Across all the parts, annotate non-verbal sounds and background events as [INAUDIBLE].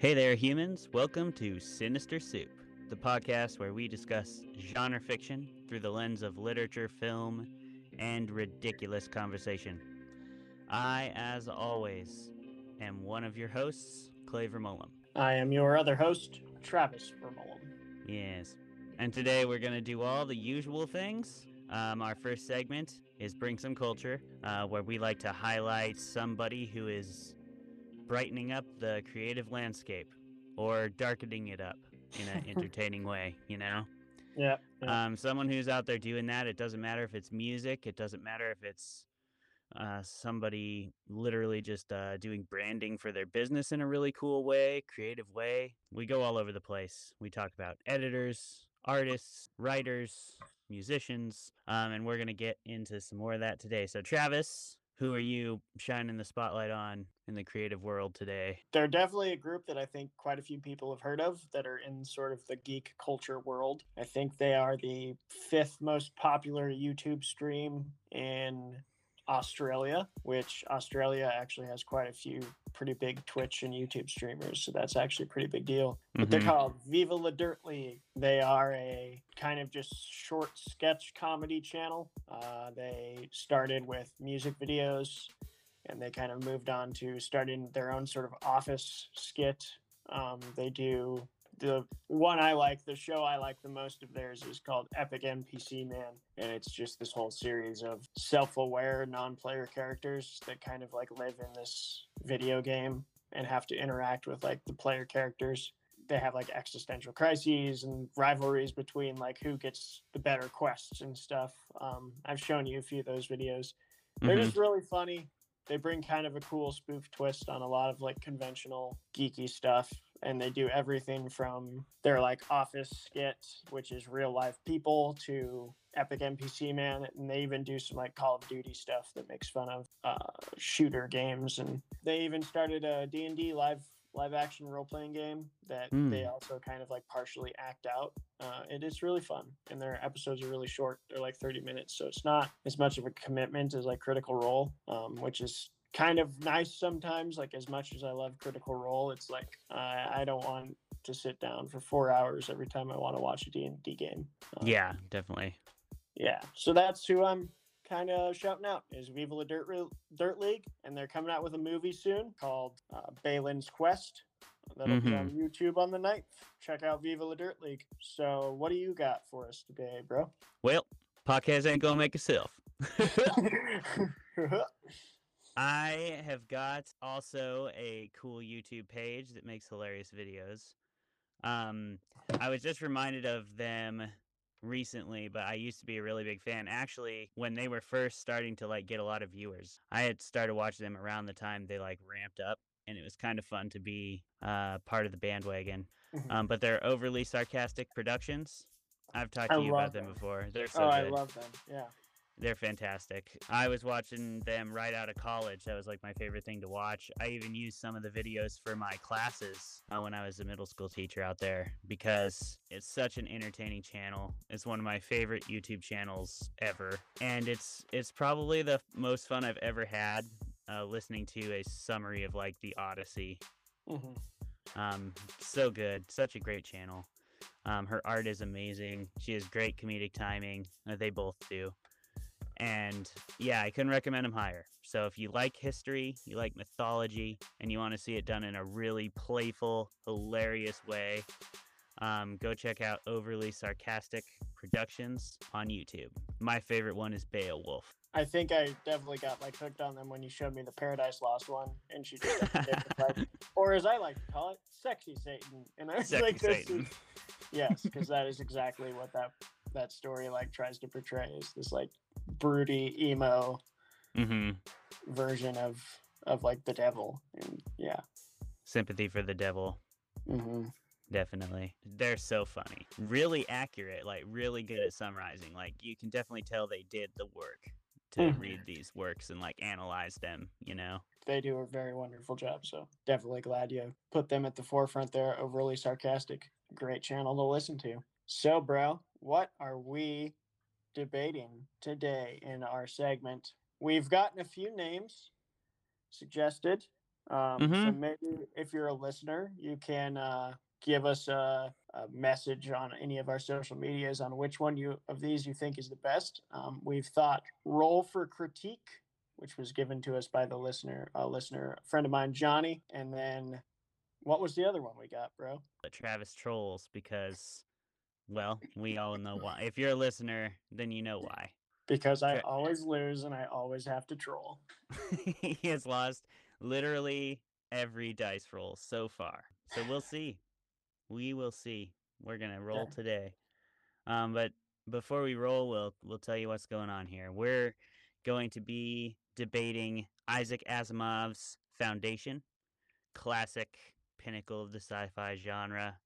Hey there, humans. Welcome to Sinister Soup, the podcast where we discuss genre fiction through the lens of literature, film, and ridiculous conversation. I, as always, am one of your hosts, Clay Vermolum. I am your other host, Travis Vermolum. Yes. And today we're going to do all the usual things. Um, our first segment is Bring Some Culture, uh, where we like to highlight somebody who is brightening up the creative landscape or darkening it up in an [LAUGHS] entertaining way, you know? Yeah. yeah. Um, someone who's out there doing that. It doesn't matter if it's music, it doesn't matter if it's uh, somebody literally just uh, doing branding for their business in a really cool way, creative way. We go all over the place. We talk about editors, artists, writers, musicians, um, and we're going to get into some more of that today. So, Travis, who are you shining the spotlight on in the creative world today? They're definitely a group that I think quite a few people have heard of that are in sort of the geek culture world. I think they are the fifth most popular YouTube stream in Australia, which Australia actually has quite a few pretty big Twitch and YouTube streamers. So that's actually a pretty big deal. But Mhm. they're called Viva La Dirt League. They are a kind of just short sketch comedy channel. Uh, they started with music videos and they kind of moved on to starting their own sort of office skit. Um, they do the one I like, the show I like the most of theirs is called Epic NPC Man, and it's just this whole series of self-aware non-player characters that kind of like live in this video game and have to interact with like the player characters. They have like existential crises and rivalries between like who gets the better quests and stuff. Um, I've shown you a few of those videos. They're Mhm. just really funny. They bring kind of a cool spoof twist on a lot of like conventional geeky stuff. And they do everything from their like office skit, which is real life people, to Epic NPC Man. And they even do some like Call of Duty stuff that makes fun of uh, shooter games. And they even started a D&D live live action role playing game that Hmm. they also kind of like partially act out. Uh, it is really fun, and their episodes are really short. They're like 30 minutes, so it's not as much of a commitment as like Critical Role, um, which is kind of nice sometimes. Like as much as I love Critical Role, it's like uh, I don't want to sit down for four hours every time I want to watch a D&D game. Um, Yeah, definitely. yeah. So that's who I'm kind of shouting out is Viva La Dirt, Re- Dirt League, and they're coming out with a movie soon called uh, Balin's Quest. That'll be on YouTube on the 9th. Check out Viva La Dirt League. So, what do you got for us today, bro? Well, podcast ain't gonna make itself. [LAUGHS] [LAUGHS] [LAUGHS] I have got also a cool YouTube page that makes hilarious videos. Um, I was just reminded of them recently, but I used to be a really big fan. Actually, when they were first starting to like get a lot of viewers, I had started watching them around the time they like ramped up, and it was kind of fun to be uh, part of the bandwagon. Mhm. Um, but they're overly sarcastic productions. I've talked I to you about them them. before. They're so oh, good. I love them. Yeah. They're fantastic. I was watching them right out of college. That was like my favorite thing to watch. I even used some of the videos for my classes uh, when I was a middle school teacher out there because it's such an entertaining channel. It's one of my favorite YouTube channels ever, and it's it's probably the most fun I've ever had uh, listening to a summary of like the Odyssey. hmm Um, so good, such a great channel. Um, her art is amazing. She has great comedic timing. Uh, they both do. And yeah, I couldn't recommend them higher. So if you like history, you like mythology, and you want to see it done in a really playful, hilarious way, um, go check out Overly Sarcastic Productions on YouTube. My favorite one is Beowulf. I think I definitely got like hooked on them when you showed me the Paradise Lost one, and she just [LAUGHS] did like- or as I like to call it, sexy Satan. And I was Sexy like, this Satan. is- yes, because that is exactly what that that story like tries to portray is this like broody emo hmm version of of like the devil, and yeah. Sympathy for the devil. hmm Definitely. They're so funny. Really accurate, like really good at summarizing. Like you can definitely tell they did the work to Mhm. read these works and like analyze them, you know? They do a very wonderful job. So definitely glad you put them at the forefront there. Overly sarcastic, great channel to listen to. So, bro, what are we debating today in our segment? We've gotten a few names suggested. Um, So Mhm. maybe if you're a listener, you can uh, give us a, a message on any of our social medias on which one you of these you think is the best. Um, we've thought roll for critique, which was given to us by the listener, a listener, a friend of mine, Johnny, and then what was the other one we got, bro? But Travis trolls because, well, we all know why. If you're a listener, then you know why. Because I always lose and I always have to troll. [LAUGHS] he has lost literally every dice roll so far. So we'll see. We will see. We're gonna roll Yeah. today. Um, but before we roll, we'll we'll tell you what's going on here. We're going to be debating Isaac Asimov's Foundation, classic pinnacle of the sci-fi genre,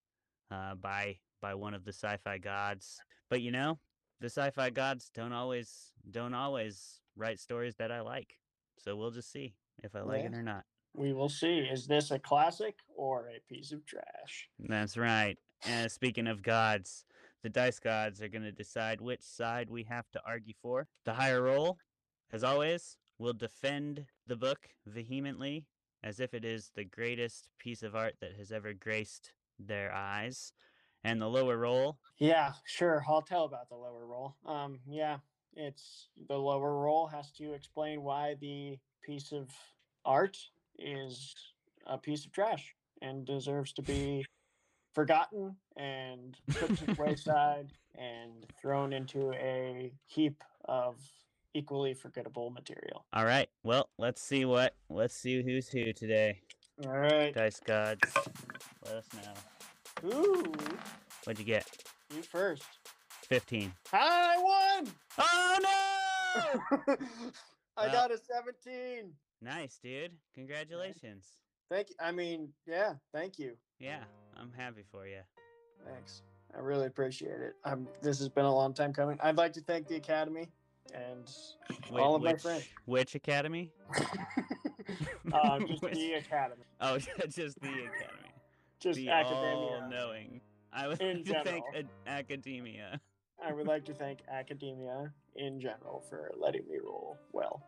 uh, by by one of the sci-fi gods. But you know, the sci-fi gods don't always don't always write stories that I like. So we'll just see if I like it or not. We will see. Is this a classic or a piece of trash? That's right. And speaking of gods, the dice gods are going to decide which side we have to argue for. The higher roll, as always, will defend the book vehemently as if it is the greatest piece of art that has ever graced their eyes. And the lower roll, Yeah, sure. I'll tell about the lower roll. Um, yeah, it's the lower roll has to explain why the piece of art is a piece of trash and deserves to be forgotten and put to the wayside [LAUGHS] and thrown into a heap of equally forgettable material. all right. Well, let's see what let's see who's who today. All right. Dice gods, let us know. Ooh, What'd you get? you first. 15. I won. Oh no! [LAUGHS] I Well- got a 17. nice, dude. Congratulations. Thank you. I mean, yeah, thank you. Yeah, I'm happy for you. Thanks. I really appreciate it. Um, this has been a long time coming. I'd like to thank the Academy and all of my which, friends. Which academy? [LAUGHS] uh, just [LAUGHS] Which- the Academy. Oh, just the academy. Just the academia. all-knowing. I would in like to thank a- academia. I would like to thank [LAUGHS] academia in general for letting me roll well.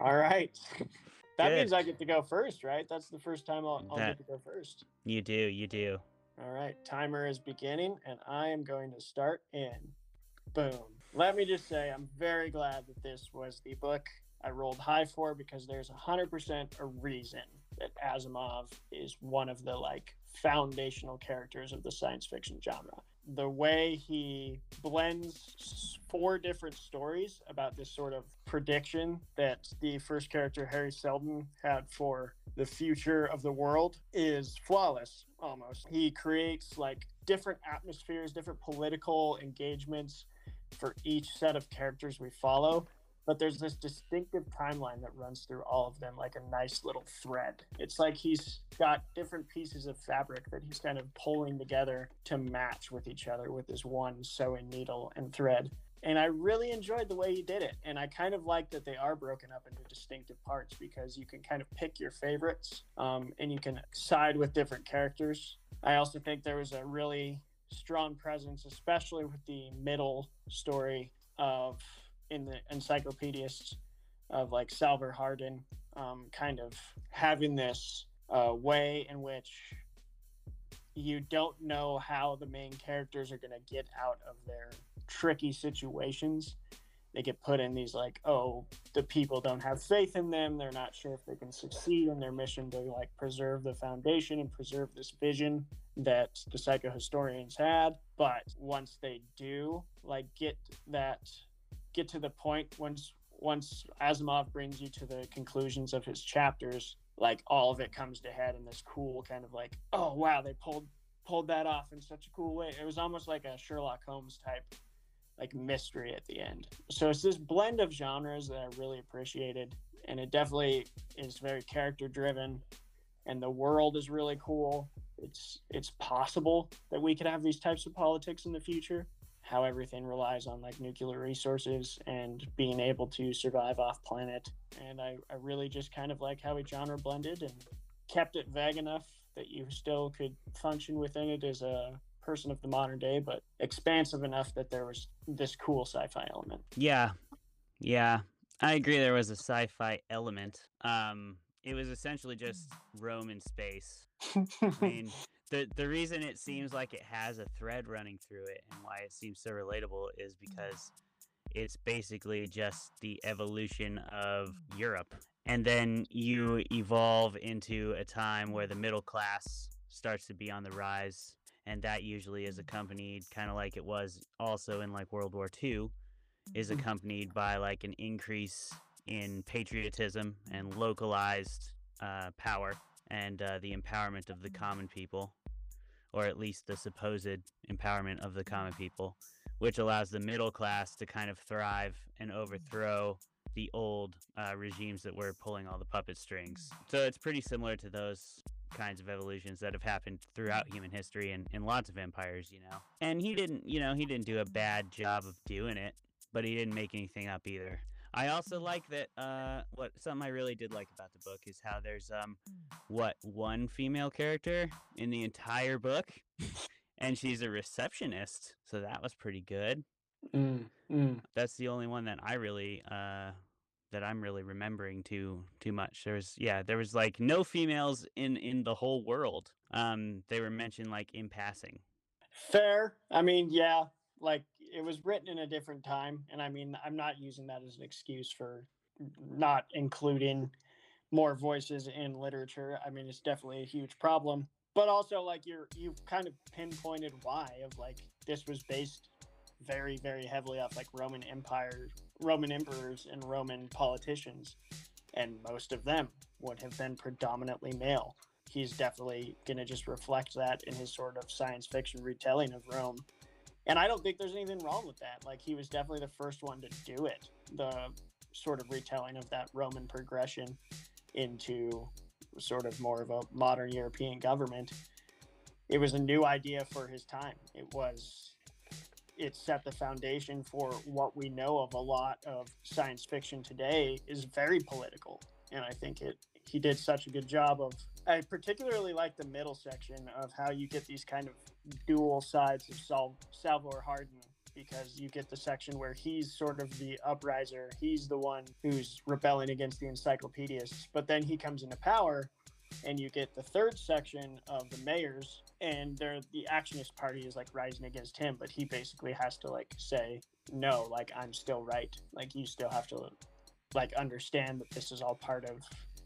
All right. [LAUGHS] That Good. means I get to go first, right? That's the first time I'll, I'll That- get to go first. You do, you do. All right, timer is beginning, and I am going to start in. Boom. Let me just say, I'm very glad that this was the book I rolled high for because there's 100% a reason that Asimov is one of the like foundational characters of the science fiction genre. The way he blends four different stories about this sort of prediction that the first character, Hari Seldon, had for the future of the world is flawless almost. He creates like different atmospheres, different political engagements for each set of characters we follow. But there's this distinctive timeline that runs through all of them like a nice little thread. It's like he's got different pieces of fabric that he's kind of pulling together to match with each other with this one sewing needle and thread and I really enjoyed the way he did it. And I kind of like that they are broken up into distinctive parts because you can kind of pick your favorites um, and you can side with different characters. I also think there was a really strong presence, especially with the middle story of in the encyclopedists of like Salvor Hardin, um, kind of having this uh, way in which you don't know how the main characters are going to get out of their tricky situations. They get put in these like, oh, the people don't have faith in them. They're not sure if they can succeed in their mission to like preserve the foundation and preserve this vision that the psychohistorians had. But once they do, like get that get to the point once once Asimov brings you to the conclusions of his chapters, like all of it comes to head in this cool kind of like, oh wow, they pulled pulled that off in such a cool way. It was almost like a Sherlock Holmes type like mystery at the end. So it's this blend of genres that I really appreciated and it definitely is very character driven and the world is really cool. It's it's possible that we could have these types of politics in the future. How everything relies on like nuclear resources and being able to survive off planet. And I, I really just kind of like how he genre blended and kept it vague enough that you still could function within it as a person of the modern day, but expansive enough that there was this cool sci-fi element. Yeah. Yeah. I agree there was a sci-fi element. Um it was essentially just Rome in space. I [LAUGHS] mean, the the reason it seems like it has a thread running through it and why it seems so relatable is mm. because it's basically just the evolution of Europe. And then you evolve into a time where the middle class starts to be on the rise. And that usually is accompanied, kind of like it was also in like World War II, is mm. accompanied by like an increase in patriotism and localized uh, power and uh, the empowerment of the common people, or at least the supposed empowerment of the common people which allows the middle class to kind of thrive and overthrow the old uh, regimes that were pulling all the puppet strings. So it's pretty similar to those kinds of evolutions that have happened throughout human history and in lots of empires, you know. And he didn't, you know, he didn't do a bad job of doing it, but he didn't make anything up either. I also like that uh what something I really did like about the book is how there's um what one female character in the entire book and [LAUGHS] she's a receptionist, so that was pretty good. Mm, mm. That's the only one that I really uh that I'm really remembering too too much. There's yeah, there was like no females in in the whole world. Um they were mentioned like in passing. Fair. I mean, yeah, like it was written in a different time, and I mean, I'm not using that as an excuse for not including more voices in literature. I mean, it's definitely a huge problem. But also like you're you've kind of pinpointed why of like this was based very very heavily off like roman empire roman emperors and roman politicians. And most of them would have been predominantly male. He's definitely going to just reflect that in his sort of science fiction retelling of rome and i don't think there's anything wrong with that like he was definitely the first one to do it the sort of retelling of that roman progression into sort of more of a modern European government. It was a new idea for his time. It was it set the foundation for what we know of a lot of science fiction today is very political. And I think it he did such a good job of I particularly like the middle section of how you get these kind of dual sides of Sal- Salvor Hardin because you get the section where he's sort of the upriser. He's the one who's rebelling against the encyclopedists. But then he comes into power, and you get the third section of the mayors, and they're the actionist party is like rising against him, but he basically has to like say, no, like I'm still right. Like you still have to like understand that this is all part of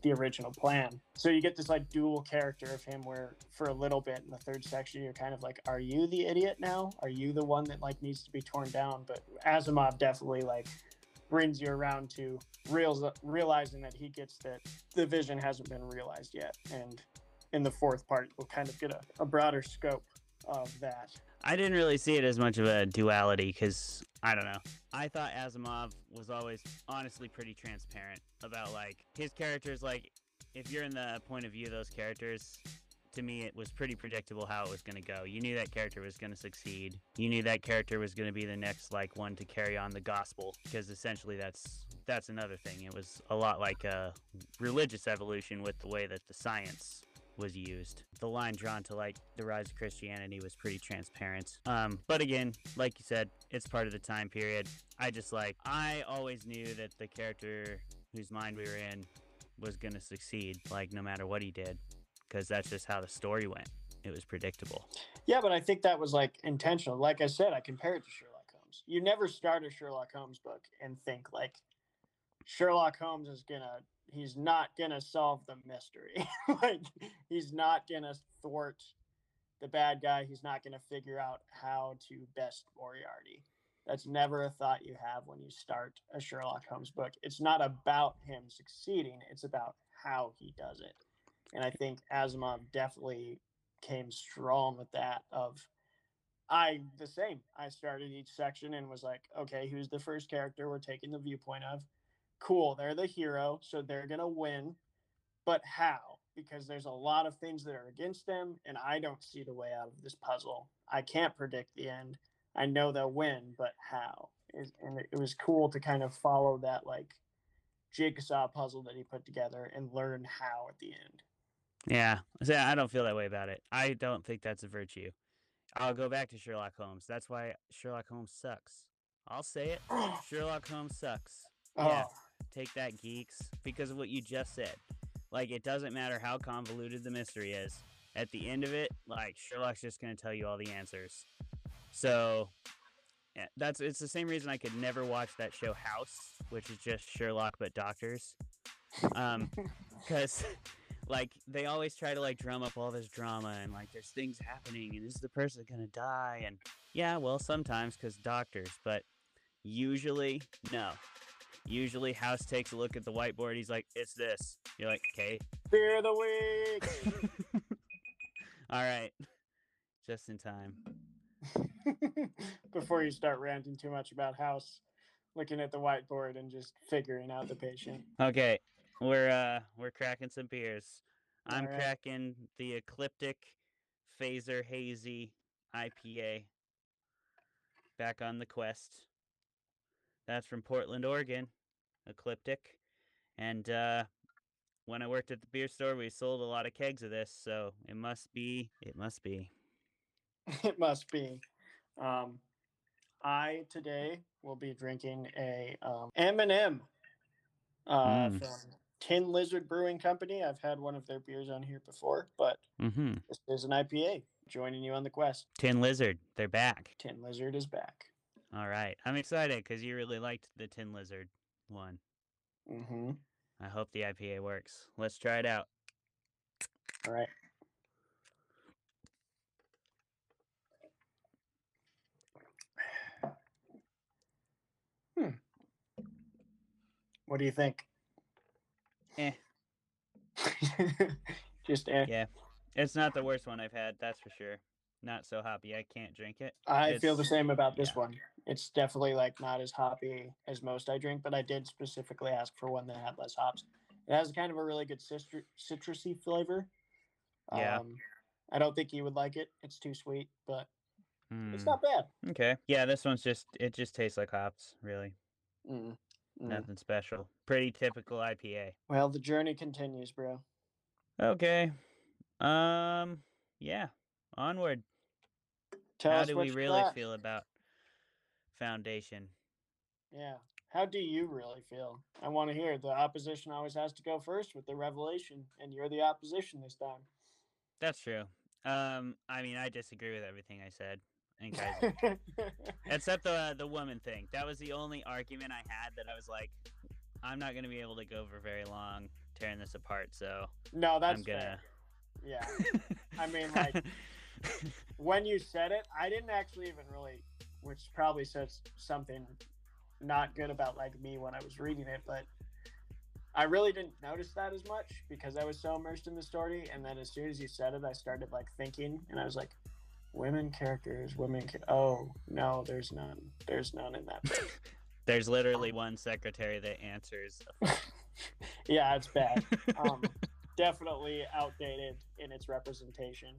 the original plan. So you get this like dual character of him where for a little bit in the third section you're kind of like, are you the idiot now? Are you the one that like needs to be torn down? But Asimov definitely like brings you around to real, realizing that he gets that the vision hasn't been realized yet. And in the fourth part, we'll kind of get a, a broader scope of that. I didn't really see it as much of a duality because I don't know. I thought Asimov was always honestly pretty transparent about like his characters. Like, if you're in the point of view of those characters, to me, it was pretty predictable how it was going to go. You knew that character was going to succeed. You knew that character was going to be the next like one to carry on the gospel because essentially that's that's another thing. It was a lot like a religious evolution with the way that the science was used. The line drawn to like the rise of Christianity was pretty transparent. Um, but again, like you said, it's part of the time period. I just like I always knew that the character whose mind we were in was gonna succeed, like no matter what he did, because that's just how the story went. It was predictable. Yeah, but I think that was like intentional. Like I said, I compare it to Sherlock Holmes. You never start a Sherlock Holmes book and think like Sherlock Holmes is gonna he's not gonna solve the mystery. [LAUGHS] like he's not gonna thwart the bad guy. He's not gonna figure out how to best Moriarty. That's never a thought you have when you start a Sherlock Holmes book. It's not about him succeeding, it's about how he does it. And I think Asimov definitely came strong with that of I the same. I started each section and was like, okay, who's the first character we're taking the viewpoint of? Cool, they're the hero, so they're going to win. But how? Because there's a lot of things that are against them, and I don't see the way out of this puzzle. I can't predict the end. I know they'll win, but how? And it was cool to kind of follow that like jigsaw puzzle that he put together and learn how at the end. Yeah, I don't feel that way about it. I don't think that's a virtue. I'll go back to Sherlock Holmes. That's why Sherlock Holmes sucks. I'll say it. [GASPS] Sherlock Holmes sucks. Yeah. Oh. Take that, geeks, because of what you just said. Like it doesn't matter how convoluted the mystery is. At the end of it, like Sherlock's just going to tell you all the answers. So yeah, that's it's the same reason I could never watch that show House, which is just Sherlock but doctors. Um, [LAUGHS] because like they always try to like drum up all this drama and like there's things happening and is the person gonna die and yeah, well sometimes because doctors, but usually no. Usually House takes a look at the whiteboard. He's like, "It's this." You're like, "Okay." Beer of the week. [LAUGHS] all right, just in time. [LAUGHS] Before you start ranting too much about House, looking at the whiteboard and just figuring out the patient. Okay, we're uh we're cracking some beers. I'm Alright. cracking the Ecliptic Phaser Hazy IPA. Back on the quest. That's from Portland, Oregon. Ecliptic. And uh when I worked at the beer store, we sold a lot of kegs of this, so it must be it must be. [LAUGHS] it must be. Um, I today will be drinking a um, M&M uh, Mm. from Tin Lizard Brewing Company. I've had one of their beers on here before, but Mhm. this is an IPA. Joining you on the quest. Tin Lizard, they're back. Tin Lizard is back. All right. I'm excited cuz you really liked the Tin Lizard one. Mm-hmm. I hope the IPA works. Let's try it out. All right. Hmm. What do you think? Eh. [LAUGHS] Just eh. Yeah. It's not the worst one I've had, that's for sure. Not so hoppy. I can't drink it. I feel the same about this yeah. one. It's definitely like not as hoppy as most I drink, but I did specifically ask for one that had less hops. It has kind of a really good citru- citrusy flavor. Yeah. Um, I don't think you would like it. It's too sweet, but it's Mm, not bad. Okay. Yeah, this one's just it just tastes like hops, really. Mm, mm. Nothing special. Pretty typical IPA. Well, the journey continues, bro. Okay. Um yeah. Onward. Tell How us do we really got. feel about Foundation? Yeah. How do you really feel? I want to hear. The opposition always has to go first with the revelation, and you're the opposition this time. That's true. Um I mean, I disagree with everything I said. And guys, time. except the the woman thing. That was the only argument I had that I was like I'm not going to be able to go for very long tearing this apart, so no, that's I'm gonna fair. Yeah. I mean, like, [LAUGHS] when you said it, I didn't actually even really, which probably says something not good about like me when I was reading it, but I really didn't notice that as much because I was so immersed in the story. And then as soon as you said it, I started like thinking, and I was like, women characters, women. Ca- oh no, there's none. There's none in that. book. [LAUGHS] There's literally one secretary that answers. [LAUGHS] yeah, it's bad. [LAUGHS] um, definitely outdated in its representation.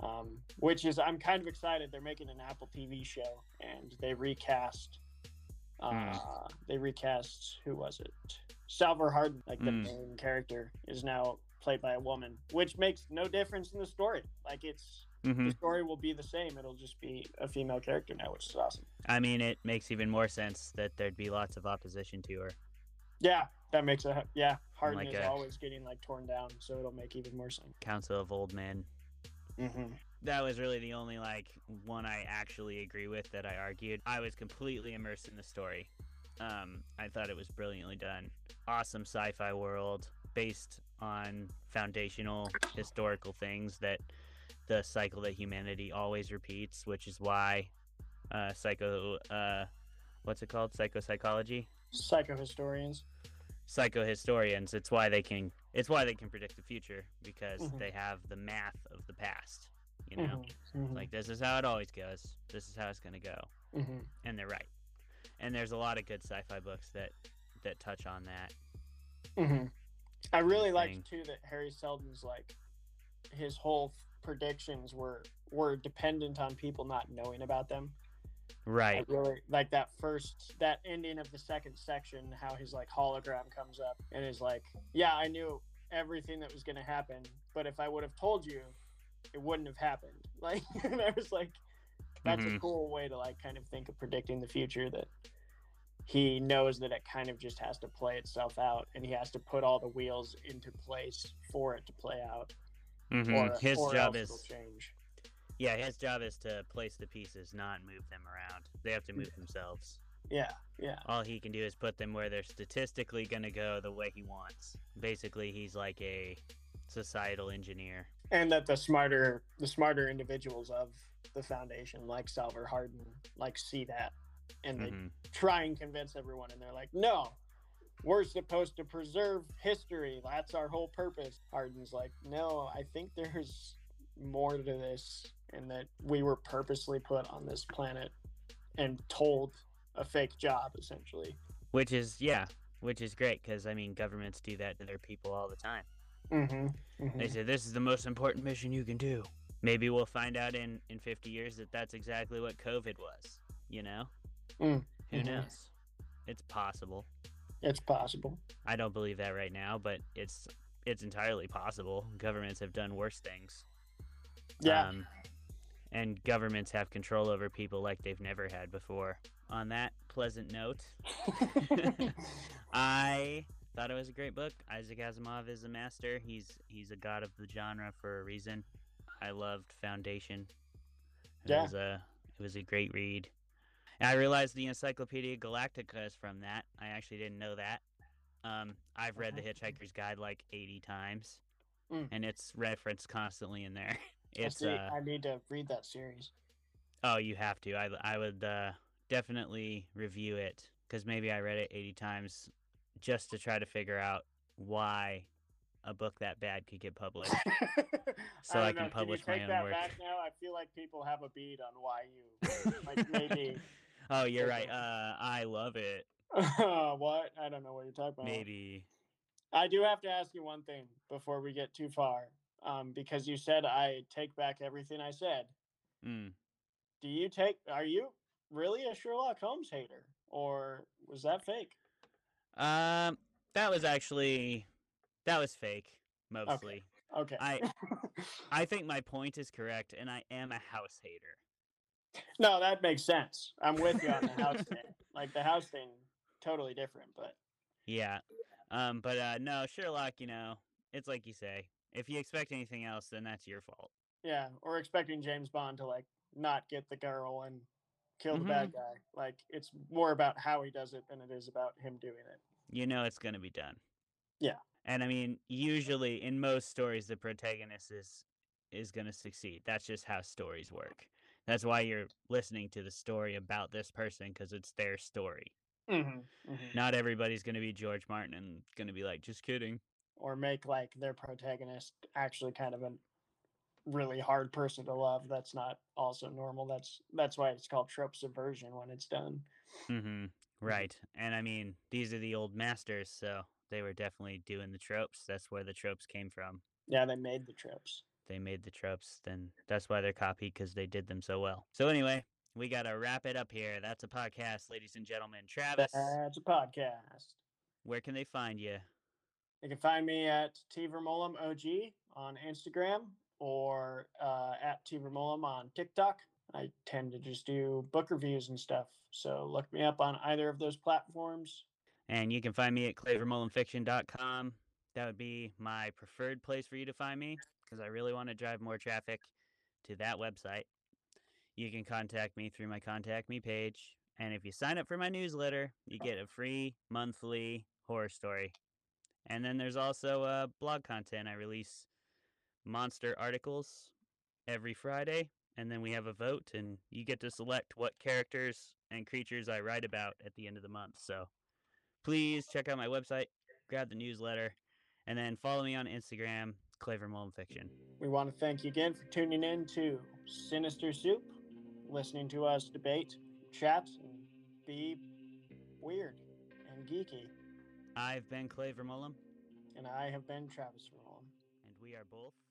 Um, which is, I'm kind of excited. They're making an Apple TV show, and they recast. Uh, Hmm. They recast who was it? Salvor Hardin, like the Hmm. main character, is now played by a woman, which makes no difference in the story. Like it's Mhm. the story will be the same. It'll just be a female character now, which is awesome. I mean, it makes even more sense that there'd be lots of opposition to her. Yeah, that makes a yeah. Hardin Like is a- always getting like torn down, so it'll make even more sense. Council of Old Men. Mm-hmm. That was really the only like one I actually agree with that I argued. I was completely immersed in the story. Um, I thought it was brilliantly done. Awesome sci-fi world based on foundational historical things that the cycle that humanity always repeats, which is why uh, psycho uh, what's it called? Psychopsychology. Psychohistorians. psychohistorians it's why they can it's why they can predict the future because Mhm. they have the math of the past you know Mhm, mhm, like this is how it always goes this is how it's going to go mhm. and they're right and there's a lot of good sci-fi books that that touch on that Mhm. I really liked too that Hari Seldon's like his whole predictions were were dependent on people not knowing about them. I right really like that first that ending of the second section, how his like hologram comes up and is like, Yeah, I knew everything that was gonna happen, but if I would have told you, it wouldn't have happened. [LAUGHS] Like and I was like that's a Mhm. cool way to like kind of think of predicting the future that he knows that it kind of just has to play itself out and he has to put all the wheels into place for it to play out Mhm. or, his or job is change yeah, his job is to place the pieces, not move them around. They have to move themselves. yeah yeah All he can do is put them where they're statistically going to go the way he wants. Basically, he's like a societal engineer. and that the smarter the smarter individuals of the foundation like Salvor Hardin like see that and they Mhm. try and convince everyone and they're like no we're supposed to preserve history that's our whole purpose Hardin's like no i think there's more to this and that we were purposely put on this planet and told a fake job essentially Which is, yeah, which is great because, I mean, governments do that to their people all the time. mm-hmm. They say, this is the most important mission you can do. Maybe we'll find out in, in 50 years that that's exactly what COVID was, you know? Mm, Who mhm. knows? It's possible. it's possible I don't believe that right now, but it's it's entirely possible. Governments have done worse things. Yeah Um, and governments have control over people like they've never had before. On that pleasant note, [LAUGHS] [LAUGHS] I thought it was a great book. Isaac Asimov is a master. He's he's a god of the genre for a reason. I loved Foundation. It Yeah. was a it was a great read. And I realized the Encyclopedia Galactica is from that. I actually didn't know that. Um, I've read The Hitchhiker's Guide like 80 times, Mm. and it's referenced constantly in there. [LAUGHS] I It's see- uh, i need to read that series Oh, you have to. I, I would uh, definitely review it because maybe I read it 80 times just to try to figure out why a book that bad could get [LAUGHS] published. So I don't can know, publish can my you take own that work. back now? I feel like people have a beat on why you like maybe [LAUGHS] oh, you're right. Uh, I love it. [LAUGHS] what? I don't know what you're talking about. Maybe. I do have to ask you one thing before we get too far, um, because you said I take back everything I said. Mm. Do you take? Are you really a Sherlock Holmes hater, or was that fake? Um, that was actually that was fake mostly. Okay. I [LAUGHS] I think my point is correct, and I am a house hater. no, that makes sense. I'm with you on the house [LAUGHS] thing. Like the house thing, totally different, but Yeah. Um, but uh, no, Sherlock. You know, it's like you say. If you expect anything else, then that's your fault. Yeah, or expecting James Bond to like not get the girl and kill the Mm-hmm. bad guy. Like it's more about how he does it than it is about him doing it. you know it's going to be done. Yeah. And I mean, usually in most stories, the protagonist is is going to succeed. That's just how stories work. That's why you're listening to the story about this person because it's their story. Mm-hmm. Not everybody's going to be George Martin and going to be like, just kidding. Or make like their protagonist actually kind of a really hard person to love. That's not also normal. That's that's why it's called trope subversion when it's done. Mm-hmm. Right. And I mean, these are the old masters, so they were definitely doing the tropes. That's where the tropes came from. Yeah, they made the tropes. They made the tropes, then that's why they're copied because they did them so well. So anyway, we got to wrap it up here. That's a podcast, ladies and gentlemen. Travis, That's a podcast. where can they find you? You can find me at T Vermolum OG on Instagram or uh, at T Vermolum on TikTok. I tend to just do book reviews and stuff. So look me up on either of those platforms. And you can find me at clavermullenfiction.com. That would be my preferred place for you to find me because I really want to drive more traffic to that website. You can contact me through my contact me page. And if you sign up for my newsletter, you get a free monthly horror story. And then there's also uh, blog content. I release monster articles every Friday. And then we have a vote, and you get to select what characters and creatures I write about at the end of the month. So please check out my website, grab the newsletter, and then follow me on Instagram, Claver Mullen Fiction. We want to thank you again for tuning in to Sinister Soup, listening to us debate, chat, and be weird and geeky. I've been Claver Mullen, And I have been Travis Vermolum. and we are both still those people.